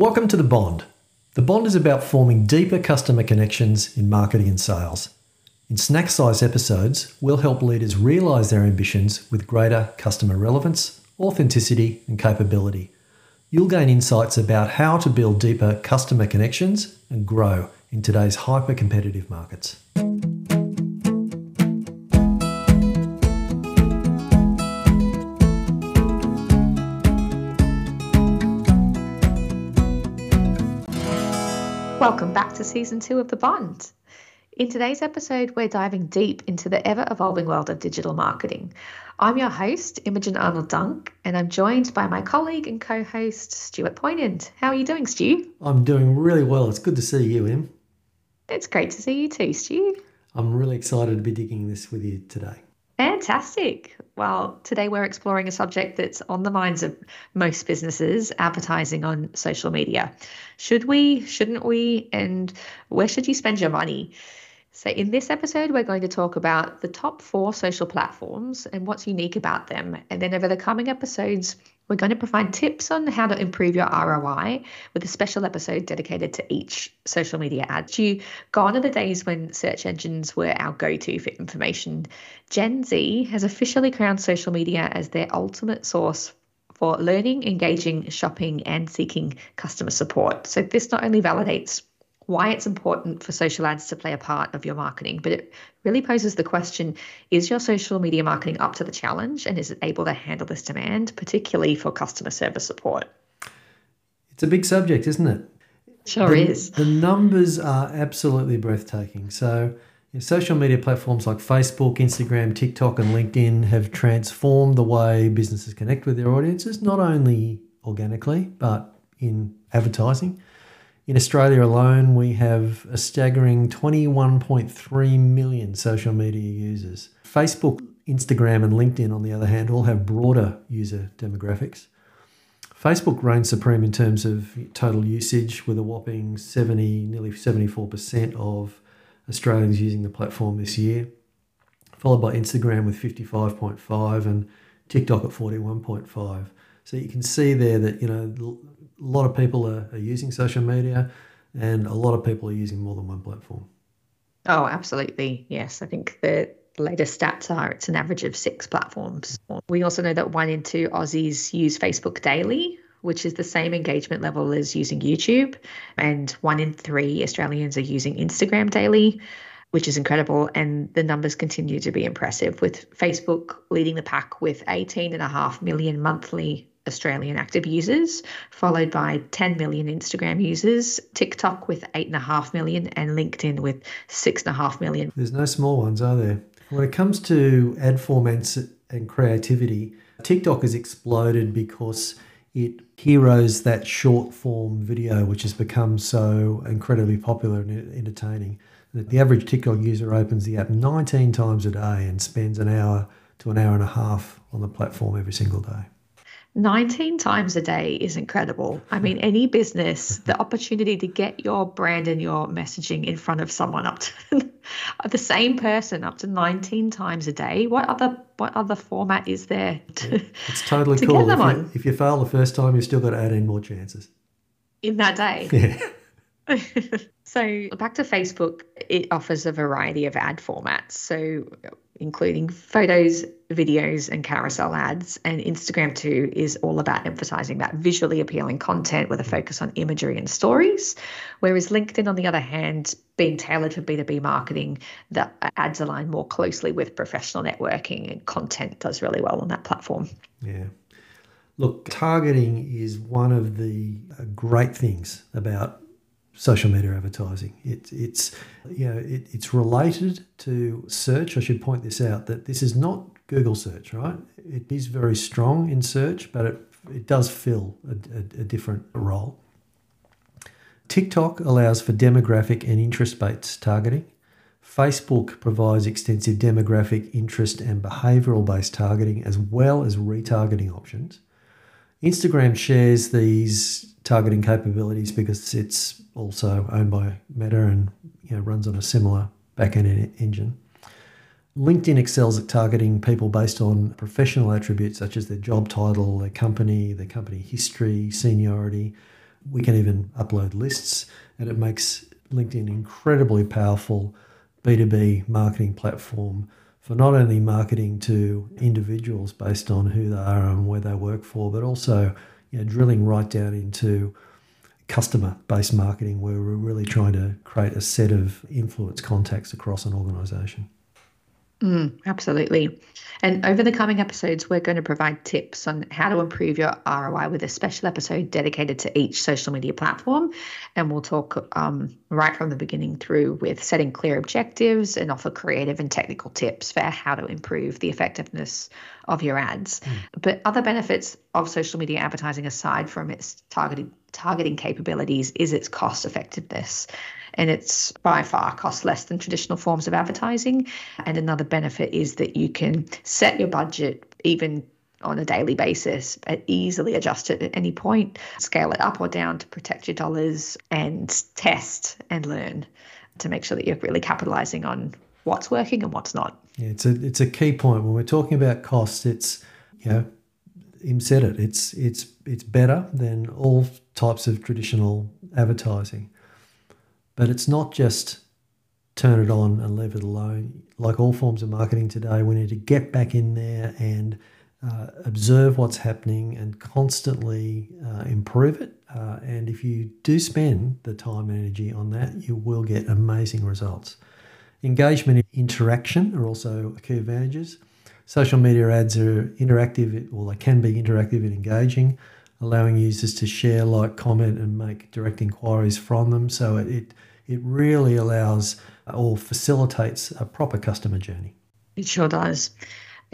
Welcome to The Bond. The Bond is about forming deeper customer connections in marketing and sales. In snack size episodes, we'll help leaders realize their ambitions with greater customer relevance, authenticity, and capability. You'll gain insights about how to build deeper customer connections and grow in today's hyper competitive markets. Welcome back to season two of The Bond. In today's episode, we're diving deep into the ever evolving world of digital marketing. I'm your host, Imogen Arnold Dunk, and I'm joined by my colleague and co host, Stuart Poignand. How are you doing, Stu? I'm doing really well. It's good to see you, Im. It's great to see you too, Stu. I'm really excited to be digging this with you today. Fantastic. Well, today we're exploring a subject that's on the minds of most businesses advertising on social media. Should we, shouldn't we, and where should you spend your money? So, in this episode, we're going to talk about the top four social platforms and what's unique about them. And then over the coming episodes, we're going to provide tips on how to improve your ROI with a special episode dedicated to each social media ad. You gone are the days when search engines were our go to for information. Gen Z has officially crowned social media as their ultimate source for learning, engaging, shopping, and seeking customer support. So, this not only validates why it's important for social ads to play a part of your marketing, but it really poses the question is your social media marketing up to the challenge and is it able to handle this demand, particularly for customer service support? It's a big subject, isn't it? Sure the, is. The numbers are absolutely breathtaking. So, social media platforms like Facebook, Instagram, TikTok, and LinkedIn have transformed the way businesses connect with their audiences, not only organically, but in advertising. In Australia alone, we have a staggering 21.3 million social media users. Facebook, Instagram, and LinkedIn, on the other hand, all have broader user demographics. Facebook reigns supreme in terms of total usage, with a whopping 70, nearly 74% of Australians using the platform this year, followed by Instagram with 55.5 and TikTok at 41.5. So you can see there that you know a lot of people are, are using social media and a lot of people are using more than one platform. Oh, absolutely. Yes. I think the latest stats are it's an average of six platforms. We also know that one in two Aussies use Facebook daily, which is the same engagement level as using YouTube. And one in three Australians are using Instagram daily, which is incredible. And the numbers continue to be impressive, with Facebook leading the pack with 18.5 million monthly Australian active users, followed by 10 million Instagram users, TikTok with 8.5 million, and LinkedIn with 6.5 million. There's no small ones, are there? When it comes to ad formats and creativity, TikTok has exploded because it heroes that short form video, which has become so incredibly popular and entertaining. That the average TikTok user opens the app 19 times a day and spends an hour to an hour and a half on the platform every single day. 19 times a day is incredible. I mean, any business, the opportunity to get your brand and your messaging in front of someone up to the same person up to 19 times a day. What other what other format is there to, It's totally to cool. if, you, if you fail the first time, you've still got to add in more chances. in that day? Yeah. so back to Facebook, it offers a variety of ad formats. So including photos, videos, and carousel ads. And Instagram too is all about emphasizing that visually appealing content with a focus on imagery and stories. Whereas LinkedIn, on the other hand, being tailored for B2B marketing, the ads align more closely with professional networking and content does really well on that platform. Yeah. Look, targeting is one of the uh, great things about social media advertising. It, it's you know it, it's related to search. I should point this out that this is not Google search, right? It is very strong in search, but it it does fill a, a, a different role. TikTok allows for demographic and interest based targeting. Facebook provides extensive demographic, interest, and behavioral based targeting as well as retargeting options. Instagram shares these targeting capabilities because it's also owned by Meta and you know, runs on a similar backend engine. LinkedIn excels at targeting people based on professional attributes such as their job title, their company, their company history, seniority, We can even upload lists, and it makes LinkedIn an incredibly powerful B2B marketing platform for not only marketing to individuals based on who they are and where they work for, but also you know, drilling right down into customer based marketing where we're really trying to create a set of influence contacts across an organization. Mm, absolutely. And over the coming episodes, we're going to provide tips on how to improve your ROI with a special episode dedicated to each social media platform. And we'll talk um, right from the beginning through with setting clear objectives and offer creative and technical tips for how to improve the effectiveness of your ads. Mm. But other benefits of social media advertising, aside from its targeting targeting capabilities, is its cost effectiveness and it's by far costs less than traditional forms of advertising. And another benefit is that you can set your budget even on a daily basis, easily adjust it at any point, scale it up or down to protect your dollars and test and learn to make sure that you're really capitalizing on what's working and what's not. Yeah, it's a it's a key point when we're talking about costs. It's you know, Im said it. It's it's it's better than all types of traditional advertising. But it's not just turn it on and leave it alone. Like all forms of marketing today, we need to get back in there and uh, observe what's happening and constantly uh, improve it. Uh, and if you do spend the time and energy on that, you will get amazing results. Engagement and interaction are also key advantages. Social media ads are interactive, or they can be interactive and engaging, allowing users to share, like, comment, and make direct inquiries from them. So it, it it really allows or facilitates a proper customer journey. It sure does.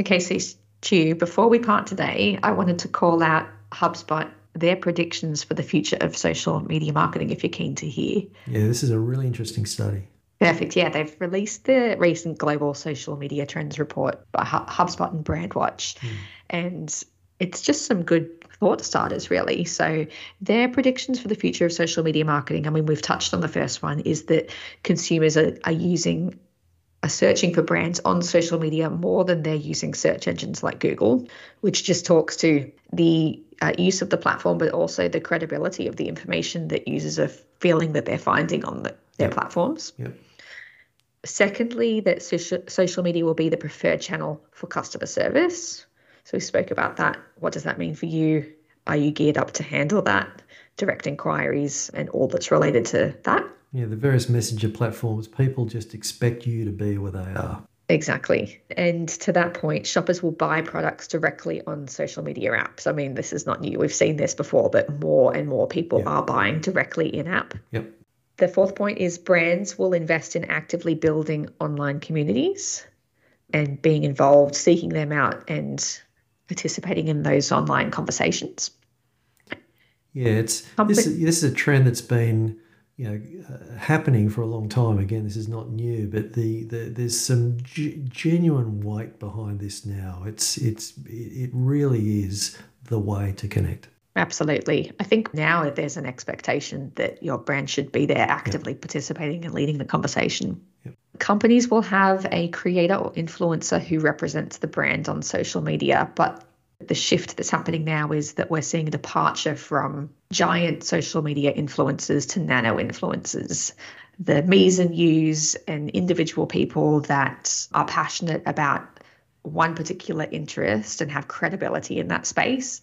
Okay, so Stu, before we part today, I wanted to call out HubSpot their predictions for the future of social media marketing if you're keen to hear. Yeah, this is a really interesting study. Perfect. Yeah, they've released the recent global social media trends report by HubSpot and Brandwatch. Mm. And it's just some good thought starters, really. So, their predictions for the future of social media marketing, I mean, we've touched on the first one, is that consumers are, are using, are searching for brands on social media more than they're using search engines like Google, which just talks to the uh, use of the platform, but also the credibility of the information that users are feeling that they're finding on the, their yep. platforms. Yep. Secondly, that social, social media will be the preferred channel for customer service. So we spoke about that. What does that mean for you? Are you geared up to handle that? Direct inquiries and all that's related to that? Yeah, the various messenger platforms, people just expect you to be where they are. Exactly. And to that point, shoppers will buy products directly on social media apps. I mean, this is not new. We've seen this before, but more and more people yep. are buying directly in app. Yep. The fourth point is brands will invest in actively building online communities and being involved, seeking them out, and participating in those online conversations. Yeah, it's this, this is a trend that's been you know uh, happening for a long time. Again, this is not new, but the, the there's some g- genuine weight behind this now. It's it's it really is the way to connect. Absolutely. I think now there's an expectation that your brand should be there actively yep. participating and leading the conversation. Companies will have a creator or influencer who represents the brand on social media, but the shift that's happening now is that we're seeing a departure from giant social media influencers to nano influencers. The me's and you's and individual people that are passionate about one particular interest and have credibility in that space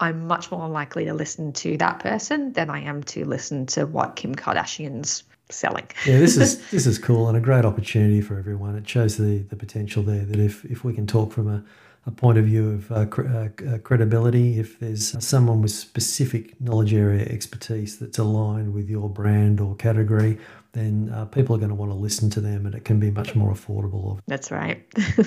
I'm much more likely to listen to that person than I am to listen to what Kim Kardashian's selling. yeah, this is this is cool and a great opportunity for everyone. It shows the the potential there that if if we can talk from a a point of view of uh, cre- uh, credibility. If there's someone with specific knowledge area expertise that's aligned with your brand or category, then uh, people are going to want to listen to them and it can be much more affordable. That's right.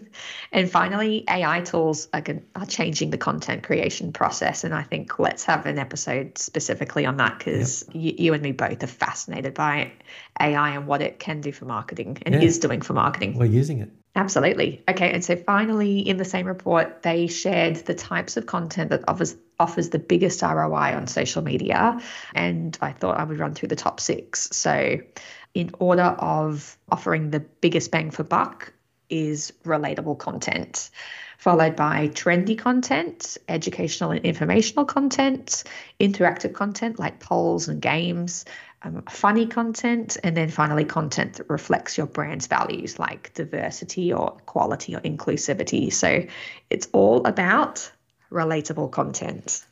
and finally, AI tools are, are changing the content creation process. And I think let's have an episode specifically on that because yep. you, you, and me both are fascinated by AI and what it can do for marketing and yeah. is doing for marketing. We're using it. Absolutely. Okay. And so finally, in the same report, they shared the types of content that offers offers the biggest ROI on social media. And I thought I would run through the top six. So, in order of offering the biggest bang for buck, is relatable content. followed by trendy content, educational and informational content, interactive content like polls and games, um, funny content, and then finally content that reflects your brand's values like diversity or quality or inclusivity. So it's all about relatable content.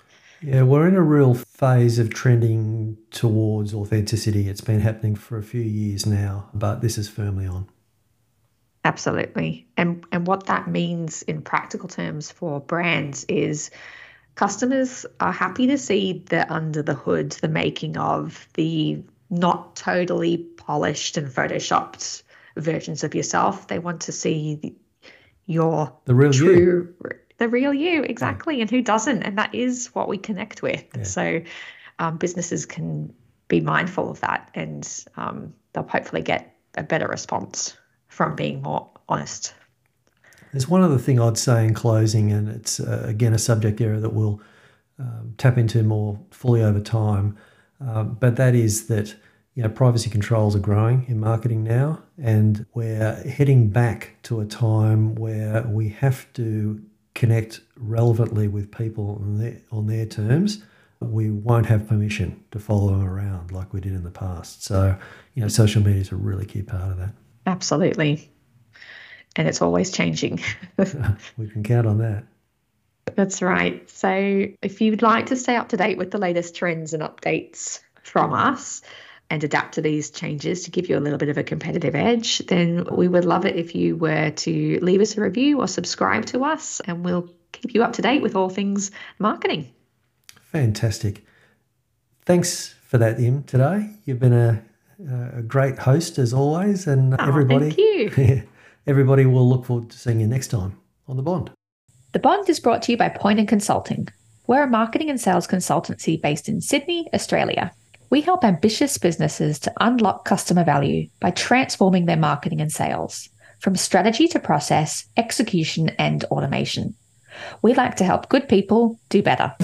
Yeah, we're in a real phase of trending towards authenticity. It's been happening for a few years now, but this is firmly on. Absolutely. And and what that means in practical terms for brands is customers are happy to see the under the hood, the making of the not totally polished and photoshopped versions of yourself. They want to see the, your the real true you. the real you exactly yeah. and who doesn't and that is what we connect with. Yeah. So um, businesses can be mindful of that and um, they'll hopefully get a better response from being more honest. There's one other thing I'd say in closing, and it's uh, again a subject area that we'll um, tap into more fully over time. Um, but that is that you know privacy controls are growing in marketing now, and we're heading back to a time where we have to connect relevantly with people on their, on their terms. We won't have permission to follow them around like we did in the past. So, you know, social media is a really key part of that. Absolutely and it's always changing. we can count on that. That's right. So, if you'd like to stay up to date with the latest trends and updates from us and adapt to these changes to give you a little bit of a competitive edge, then we would love it if you were to leave us a review or subscribe to us, and we'll keep you up to date with all things marketing. Fantastic. Thanks for that, Im, today. You've been a, a great host as always, and oh, everybody. Thank you. everybody will look forward to seeing you next time on The Bond. The Bond is brought to you by Poignand Consulting. We're a marketing and sales consultancy based in Sydney, Australia. We help ambitious businesses to unlock customer value by transforming their marketing and sales, from strategy to process, execution, and automation. We like to help good people do better.